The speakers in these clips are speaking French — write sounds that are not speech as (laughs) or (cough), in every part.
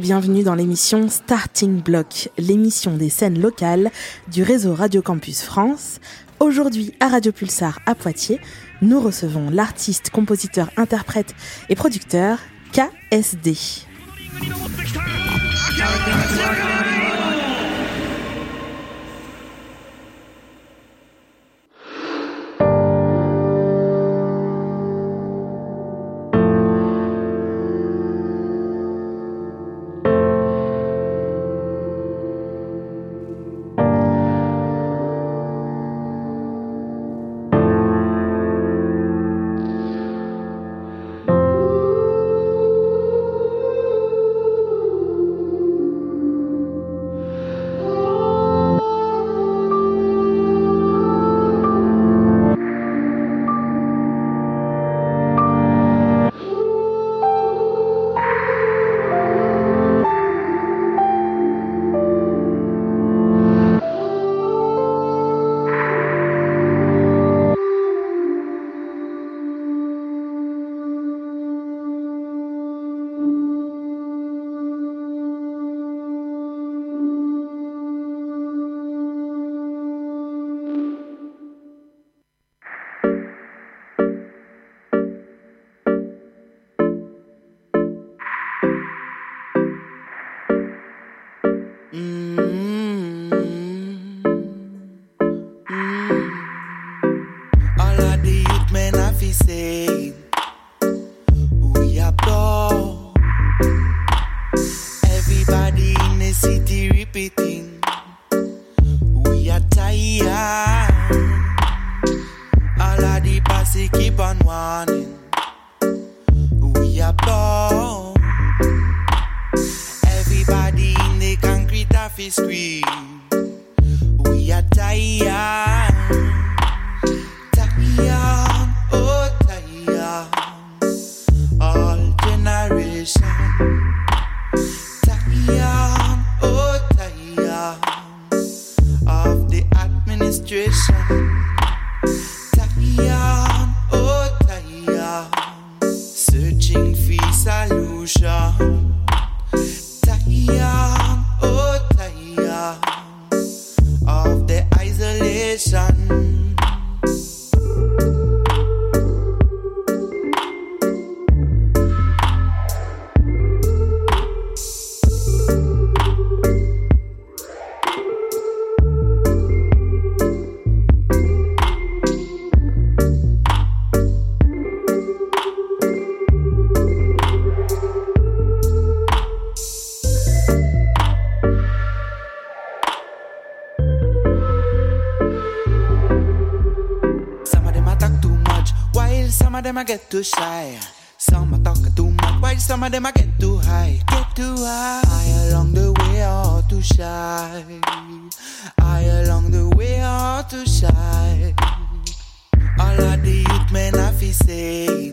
Bienvenue dans l'émission Starting Block, l'émission des scènes locales du réseau Radio Campus France. Aujourd'hui à Radio Pulsar à Poitiers, nous recevons l'artiste, compositeur, interprète et producteur KSD. Of them I get too shy. Some I talk too much, while some of them I get too high. Get too high. I along the way are too shy. I along the way are too shy. All of the youth men I feel say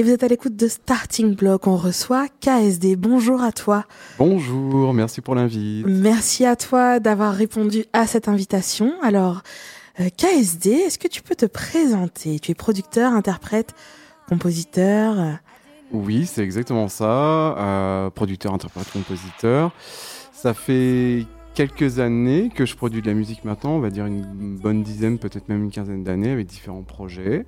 et vous êtes à l'écoute de Starting Block. On reçoit KSD. Bonjour à toi. Bonjour, merci pour l'invite. Merci à toi d'avoir répondu à cette invitation. Alors, euh, KSD, est-ce que tu peux te présenter? Tu es producteur, interprète, compositeur Oui, c'est exactement ça. Euh, producteur, interprète, compositeur. Ça fait quelques années que je produis de la musique maintenant, on va dire une bonne dizaine, peut-être même une quinzaine d'années avec différents projets,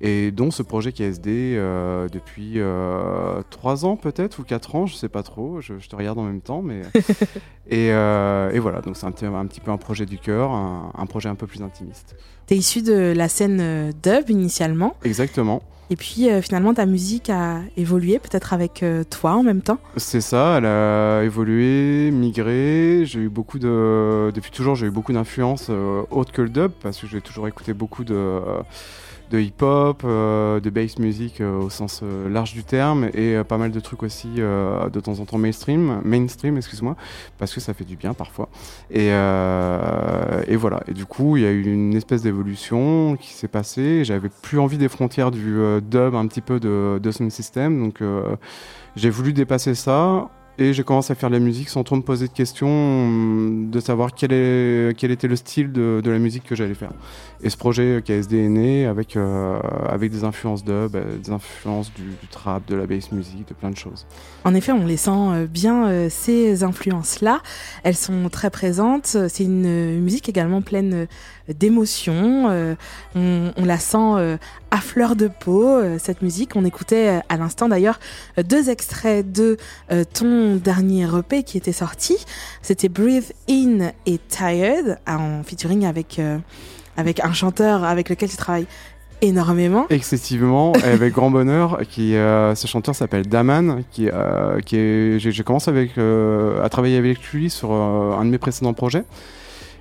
et dont ce projet KSD euh, depuis euh, trois ans peut-être ou quatre ans, je sais pas trop, je, te regarde en même temps, mais (laughs) euh, et, voilà, donc c'est un, un, petit peu un projet du cœur, un, projet un peu plus intimiste. Tu es issu de la scène dub initialement Exactement. Et puis euh, finalement, ta musique a évolué, peut-être avec euh, toi en même temps C'est ça, elle a évolué, migré. J'ai eu beaucoup de. Depuis toujours, j'ai eu beaucoup d'influences euh, autres que le dub, parce que j'ai toujours écouté beaucoup de de hip-hop, euh, de bass music euh, au sens euh, large du terme et pas mal de trucs aussi de temps en temps mainstream, mainstream excuse-moi, parce que ça fait du bien parfois. Et, et voilà. Et du coup, il y a eu une espèce d'évolution qui s'est passée. J'avais plus envie des frontières du dub, un petit peu de, de sound system, donc j'ai voulu dépasser ça et j'ai commencé à faire de la musique sans trop me poser de questions de savoir quel, était le style de, la musique que j'allais faire. Et ce projet KSD est né avec, euh, avec des influences dub, euh, des influences du, trap, de la bass music, de plein de choses. En effet, on les sent euh, bien, ces influences-là. Elles sont très présentes. C'est une musique également pleine d'émotions. On, on, la sent à fleur de peau, cette musique. On écoutait à l'instant d'ailleurs deux extraits de ton dernier EP qui était sorti. C'était Breathe In et Tired, en featuring avec avec un chanteur avec lequel tu travailles énormément. Excessivement, avec grand bonheur. Qui, euh, ce chanteur s'appelle Daman, qui, euh, j'ai commencé avec, euh, à travailler avec lui sur un de mes précédents projets.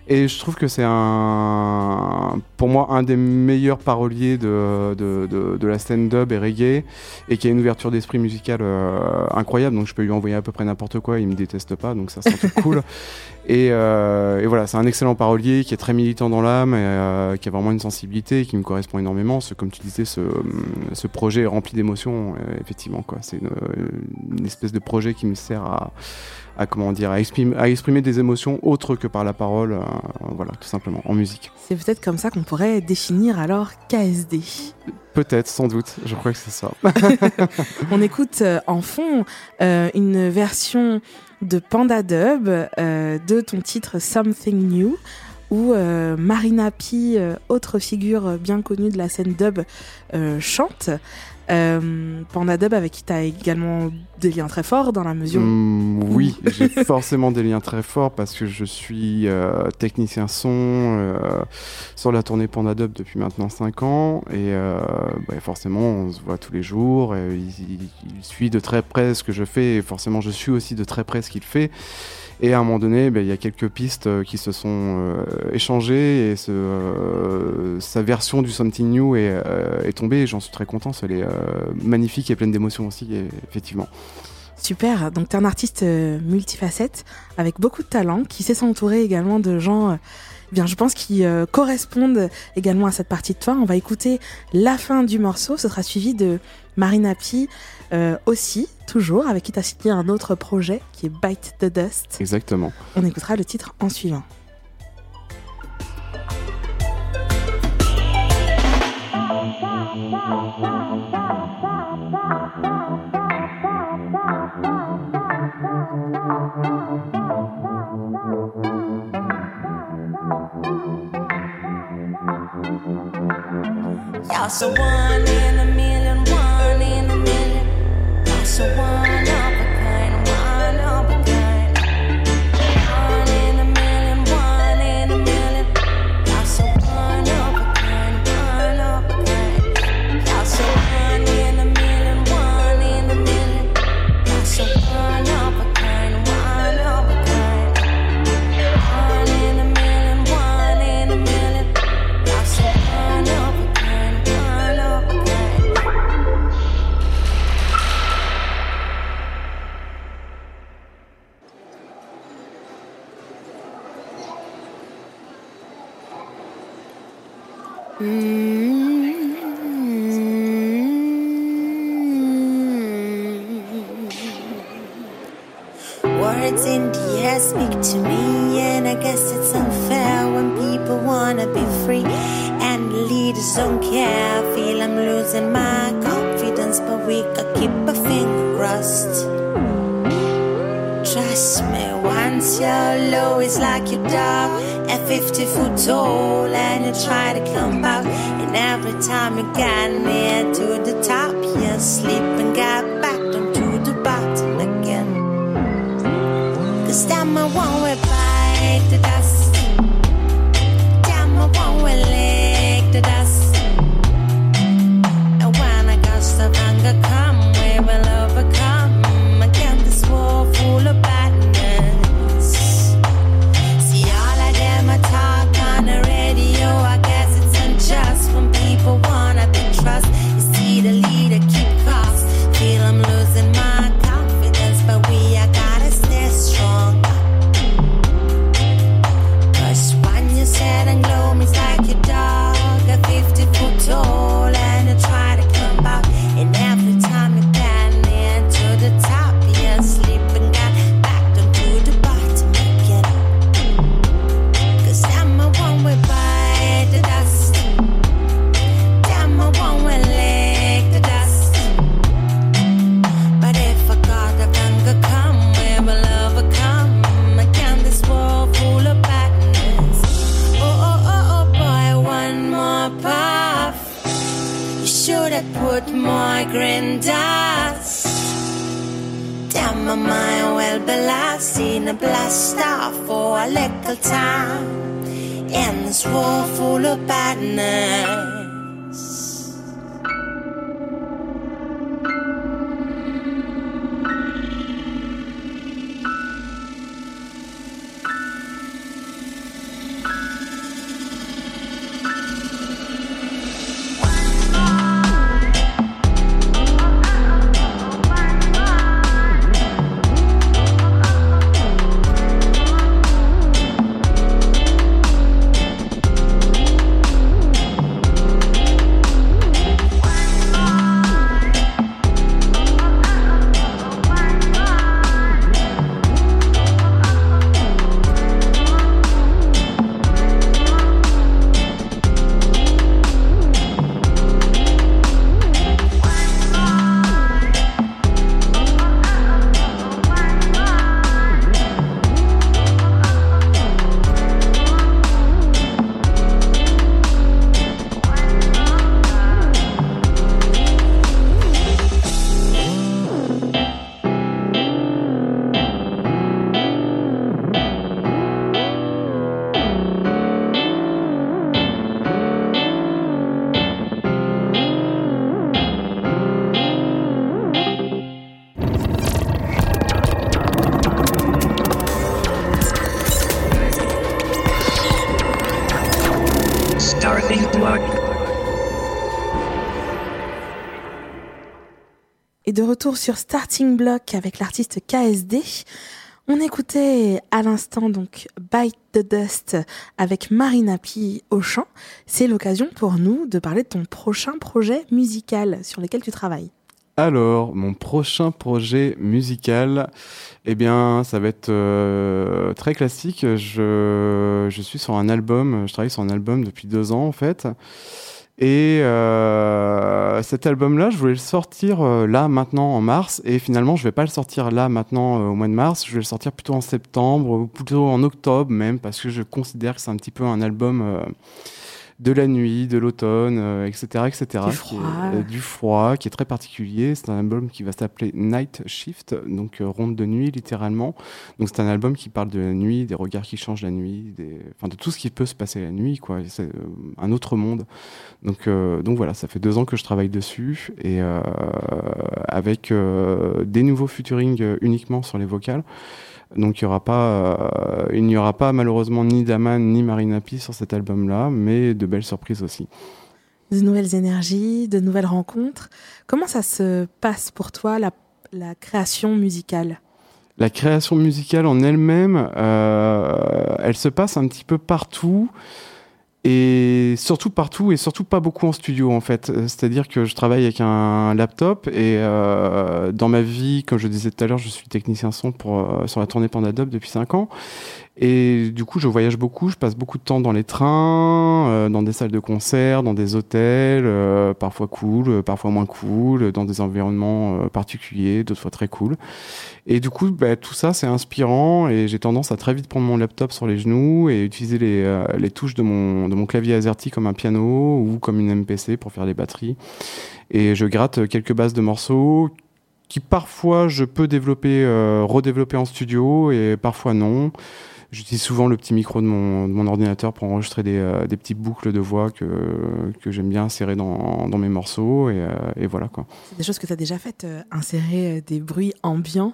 Et je trouve que c'est un, pour moi, un des meilleurs paroliers de, de, de, de la stand-up et reggae, et qui a une ouverture d'esprit musical euh, incroyable. Donc je peux lui envoyer à peu près n'importe quoi, il me déteste pas, donc ça c'est cool. (laughs) Et, euh, et voilà, c'est un excellent parolier qui est très militant dans l'âme, et euh, qui a vraiment une sensibilité qui me correspond énormément. Ce, comme tu disais, ce, ce projet est rempli d'émotions, euh, effectivement. Quoi. C'est une, une espèce de projet qui me sert à à comment dire à exprimer, à exprimer des émotions autres que par la parole, euh, voilà, tout simplement en musique. C'est peut-être comme ça qu'on pourrait définir alors KSD. Peut-être, sans doute, je crois que c'est ça. (laughs) On écoute euh, en fond euh, une version de Panda Dub de ton titre Something New où Marina P, autre figure bien connue de la scène dub, chante. Euh, Panda Dub avec qui tu as également des liens très forts dans la mesure mmh, Oui, (laughs) j'ai forcément des liens très forts parce que je suis euh, technicien son euh, sur la tournée Panda Dub depuis maintenant 5 ans et euh, bah, forcément on se voit tous les jours, il, il, suit de très près ce que je fais et forcément je suis aussi de très près ce qu'il fait. Et à un moment donné, ben, il y a quelques pistes euh, qui se sont euh, échangées et euh, sa version du Something New est, tombée j'en suis très content. Elle est magnifique et pleine d'émotions aussi, effectivement. Super, donc tu es un artiste multifacette avec beaucoup de talent qui sait s'entourer également de gens bien, je pense qui correspondent également à cette partie de toi. On va écouter la fin du morceau, ce sera suivi de Marina Pi euh, aussi, toujours, avec qui tu as signé un autre projet qui est Bite the Dust. Exactement. On écoutera le titre en suivant. Y'all so one in a million, one in a million. Y'all so one. The air speak to me, and I guess it's unfair when people wanna be free and leaders don't care. I feel I'm losing my confidence, but we could keep a finger crossed. Trust me, once you're low, it's like you're dog at 50 foot tall, and you try to come up. And every time you get near to the top, you sleep and my wel belastende blaster for at lækkeltar. En svår fulde bande. Sur Starting Block avec l'artiste KSD. On écoutait à l'instant donc Bite the Dust avec Marina P au chant. C'est l'occasion pour nous de parler de ton prochain projet musical sur lequel tu travailles. Alors, mon prochain projet musical, eh bien, ça va être euh, très classique. Je, je suis sur un album, je travaille sur un album depuis deux ans en fait. Et euh, cet album-là, je voulais le sortir euh, là, maintenant, en mars. Et finalement, je vais pas le sortir là, maintenant, euh, au mois de mars. Je vais le sortir plutôt en septembre, ou plutôt en octobre même, parce que je considère que c'est un petit peu un album de la nuit, de l'automne, euh, etc., etc. Du qui froid. est, euh, du froid, qui est très particulier. C'est un album qui va s'appeler Night Shift, donc euh, ronde de nuit, littéralement. Donc c'est un album qui parle de la nuit, des regards qui changent la nuit, des... enfin de tout ce qui peut se passer la nuit, quoi. C'est euh, un autre monde. Donc, euh, donc voilà, ça fait deux ans que je travaille dessus et euh, avec euh, des nouveaux featuring euh, uniquement sur les vocales. Donc il y aura pas, euh, il n'y aura pas malheureusement ni Daman ni Marina P sur cet album-là, mais de belles surprises aussi. De nouvelles énergies, de nouvelles rencontres. Comment ça se passe pour toi, la, la création musicale? La création musicale en elle-même, euh, elle se passe un petit peu partout. Et surtout partout et surtout pas beaucoup en studio en fait. Euh, C'est-à-dire que je travaille avec un laptop et euh, dans ma vie, comme je disais tout à l'heure, je suis technicien son pour, euh, sur la tournée Pandadope depuis 5 ans. Et du coup, je voyage beaucoup, je passe beaucoup de temps dans les trains, euh, dans des salles de concert, dans des hôtels, euh, parfois cool, euh, parfois moins cool, dans des environnements euh, particuliers, d'autres fois très cool. Et du coup, bah, tout ça, c'est inspirant et j'ai tendance à très vite prendre mon laptop sur les genoux et utiliser les, euh, les touches de mon, de mon clavier AZERTY comme un piano ou comme une MPC pour faire les batteries. Et je gratte quelques bases de morceaux qui parfois je peux développer, redévelopper en studio et parfois non. J'utilise souvent le petit micro de mon, de mon ordinateur pour enregistrer des, euh, des petites boucles de voix que, que j'aime bien insérer dans, dans mes morceaux et, euh, et voilà quoi. C'est des choses que tu as déjà faites, euh, insérer des bruits ambiants?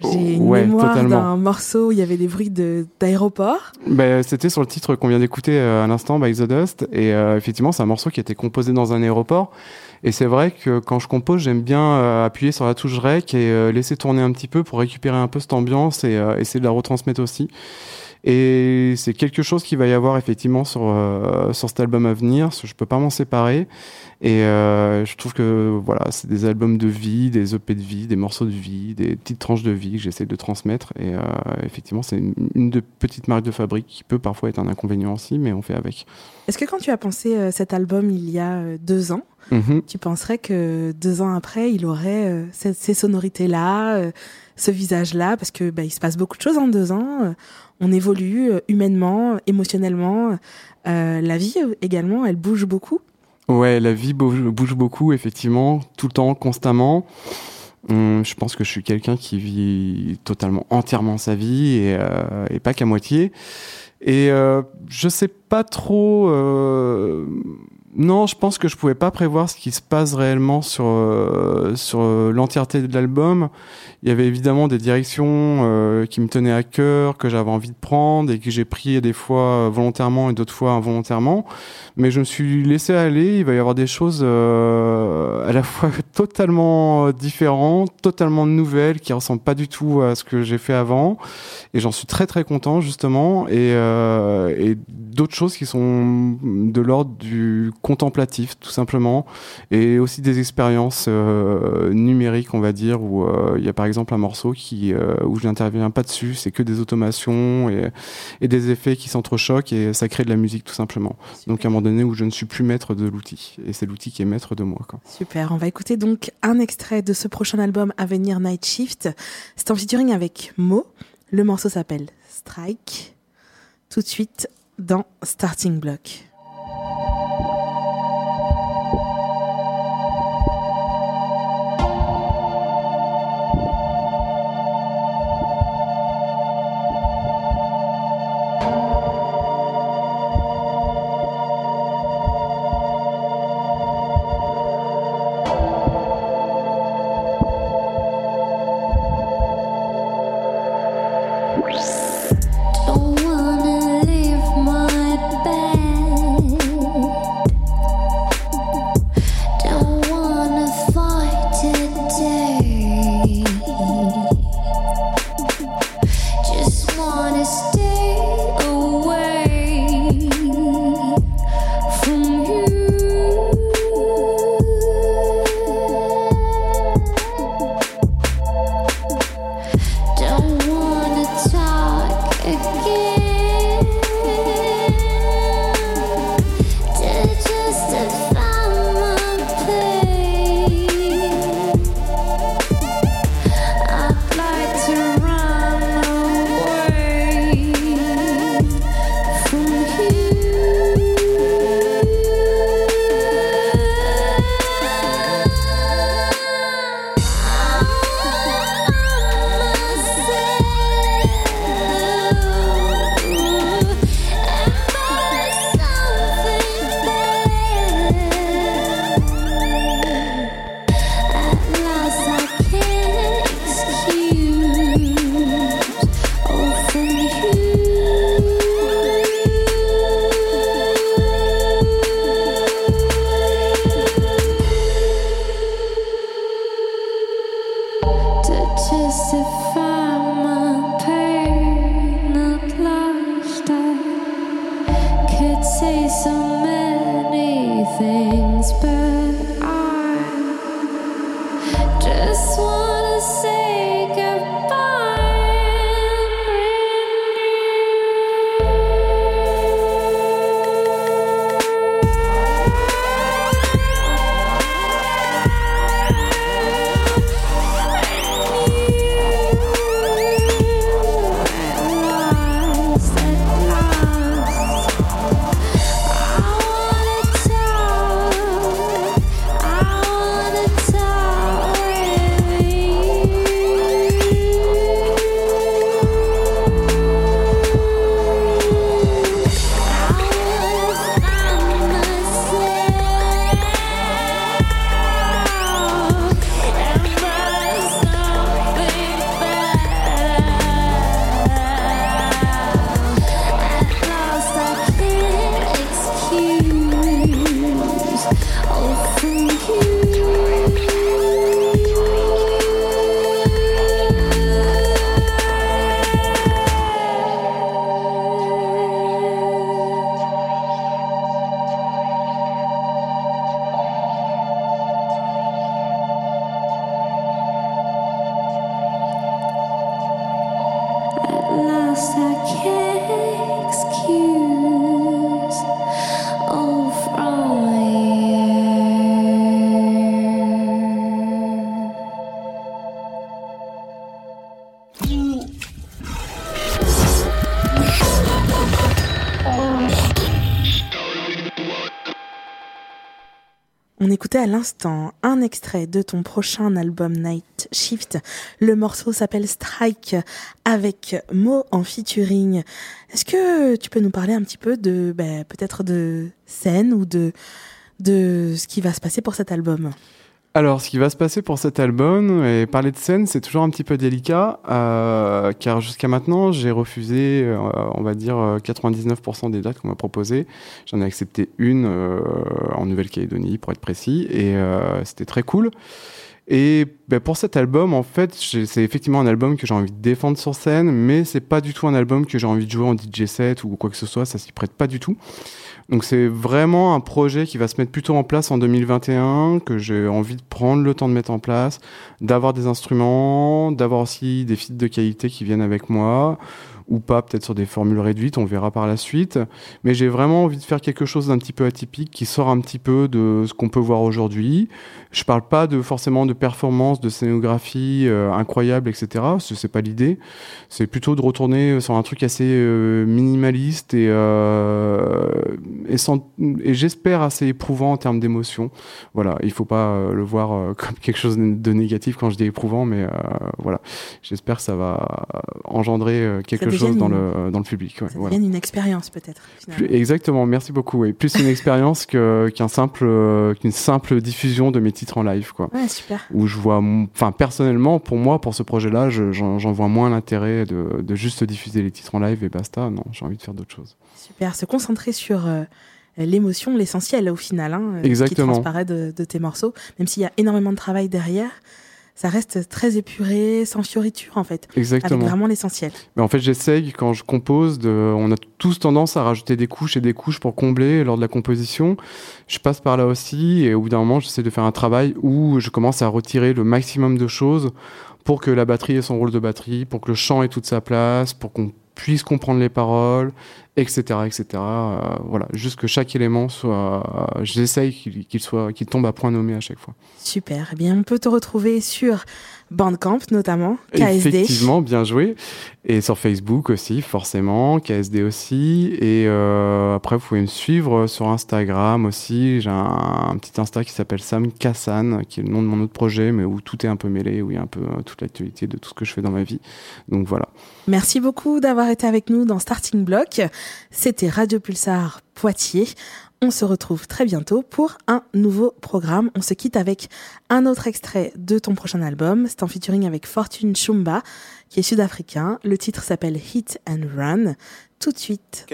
J'ai Oh, une ouais, mémoire d'un morceau où il y avait des bruits de- d'aéroport. Ben, C'était sur le titre qu'on vient d'écouter à l'instant, By the Dust. Et effectivement, c'est un morceau qui a été composé dans un aéroport. Et c'est vrai que quand je compose, j'aime bien euh, appuyer sur la touche rec et euh, laisser tourner un petit peu pour récupérer un peu cette ambiance et euh, essayer de la retransmettre aussi. Et c'est quelque chose qui va y avoir effectivement sur, euh, sur cet album à venir. Je peux pas m'en séparer. Et euh, je trouve que voilà, c'est des albums de vie, des EP de vie, des morceaux de vie, des petites tranches de vie que j'essaie de transmettre. Et euh, effectivement, c'est une, une de petites marques de fabrique qui peut parfois être un inconvénient aussi, mais on fait avec. Est-ce que quand tu as pensé cet album il y a deux ans, Mhm. tu penserais que deux ans après, il aurait euh, ces, ces sonorités-là, euh, ce visage-là? Parce que bah, il se passe beaucoup de choses en deux ans. euh, on évolue euh, humainement, émotionnellement. euh, la vie également, elle bouge beaucoup. Ouais, la vie bouge, bouge beaucoup, effectivement, tout le temps, constamment. Hum, je pense que je suis quelqu'un qui vit totalement, entièrement sa vie et, euh, et pas qu'à moitié. Et euh, je sais pas trop. Euh, non, je pense que je pouvais pas prévoir ce qui se passe réellement sur euh, sur euh, l'entièreté de l'album. Il y avait évidemment des directions euh, qui me tenaient à cœur, que j'avais envie de prendre et que j'ai pris des fois euh, volontairement et d'autres fois involontairement. Mais je me suis laissé aller. Il va y avoir des choses euh, à la fois (laughs) totalement différentes, totalement nouvelles, qui ressemblent pas du tout à ce que j'ai fait avant. Et j'en suis très très content justement. Et, euh, et d'autres choses qui sont de l'ordre du contemplatif, tout simplement, et aussi des expériences euh, numériques, on va dire, où euh, il y a par exemple un morceau qui euh, où je n'interviens pas dessus, c'est que des automations et, et des effets qui s'entrechoquent et ça crée de la musique tout simplement. Donc à un moment donné où je ne suis plus maître de l'outil et c'est l'outil qui est maître de moi. Quoi. Super, on va écouter donc un extrait de ce prochain album à venir, Night Shift. C'est en featuring avec Mo. Le morceau s'appelle Strike. Tout de suite dans Starting Block. I can't excuse À l'instant un extrait de ton prochain album Night Shift. Le morceau s'appelle Strike avec Mo en featuring. Est-ce que tu peux nous parler un petit peu de ben, peut-être de scène ou de de ce qui va se passer pour cet album? Alors, ce qui va se passer pour cet album, et parler de scène, c'est toujours un petit peu délicat, euh, car jusqu'à maintenant, j'ai refusé, euh, on va dire, euh, 99% des dates qu'on m'a proposées. J'en ai accepté une euh, en Nouvelle-Calédonie, pour être précis, et euh, c'était très cool. Et ben, pour cet album, en fait, c'est effectivement un album que j'ai envie de défendre sur scène, mais c'est pas du tout un album que j'ai envie de jouer en DJ set ou quoi que ce soit, ça s'y prête pas du tout. Donc c'est vraiment un projet qui va se mettre plutôt en place en 2021, que j'ai envie de prendre le temps de mettre en place, d'avoir des instruments, d'avoir aussi des feeds de qualité qui viennent avec moi, ou pas, peut-être sur des formules réduites, on verra par la suite. Mais j'ai vraiment envie de faire quelque chose d'un petit peu atypique, qui sort un petit peu de ce qu'on peut voir aujourd'hui. Je parle pas de forcément de performance, de scénographie euh, incroyable, etc. que C'est pas l'idée. C'est plutôt de retourner sur un truc assez euh, minimaliste et, euh, et, et j'espère assez éprouvant en termes d'émotion. Voilà, il faut pas euh, le voir (laughs) comme quelque chose de négatif quand je dis éprouvant, mais voilà, j'espère que ça va engendrer quelque devienne chose dans le dans le public. ouais, Ça voilà. une expérience peut-être. exactement, merci beaucoup. Oui. Plus une expérience que- qu'un simple, euh, qu'une simple diffusion de mes titres en live, quoi. Ouais, super. Où je vois, enfin personnellement, pour moi, pour ce projet-là, je- j'en vois moins l'intérêt de, de juste diffuser les titres en live et basta. Non, j'ai envie de faire d'autres choses. Super, se concentrer sur euh, l'émotion, l'essentiel au final, hein, euh, Exactement. qui transparaît de, de tes morceaux, même s'il y a énormément de travail derrière, ça reste très épuré, sans fioriture en fait, avec Exactement. vraiment l'essentiel. Mais en fait, j'essaye quand je compose de. On a tous tendance à rajouter des couches et des couches pour combler lors de la composition. Je passe par là aussi et au bout d'un moment, j'essaie de faire un travail où je commence à retirer le maximum de choses pour que la batterie ait son rôle de batterie, pour que le chant ait toute sa place, pour qu'on puisse comprendre les paroles, etc., etc. Euh, voilà, juste que chaque élément soit. J'essaye qu'il soit, qu'il tombe à point nommé à chaque fois. Super, eh bien on peut te retrouver sur Bandcamp notamment, KSD. Effectivement, bien joué. Et sur Facebook aussi, forcément, KSD aussi. Et euh, après, vous pouvez me suivre sur Instagram aussi. J'ai un, un petit Insta qui s'appelle Sam Kassan, qui est le nom de mon autre projet, mais où tout est un peu mêlé, où il y a un peu euh, toute l'actualité de tout ce que je fais dans ma vie. Donc voilà. Merci beaucoup d'avoir été avec nous dans Starting Block. C'était Radio Pulsar Poitiers. On se retrouve très bientôt pour un nouveau programme. On se quitte avec un autre extrait de ton prochain album. C'est en featuring avec Fortune Shumba, qui est sud-africain. Le titre s'appelle Hit and Run. Tout de suite.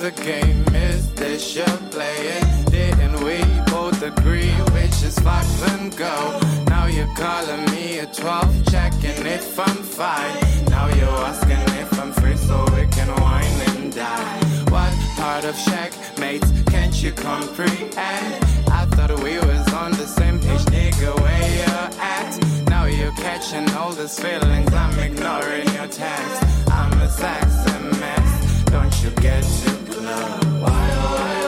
The game is this you're playing? Didn't we both agree which is five and go? Now you're calling me a 12, checking if I'm fine. Now you're asking if I'm free so we can wine and die. What part of checkmate can't you comprehend? I thought we was on the same page, nigga, where you at? Now you're catching all these feelings, I'm ignoring your text. I'm a sexy mess, don't you get too close? Why, oh,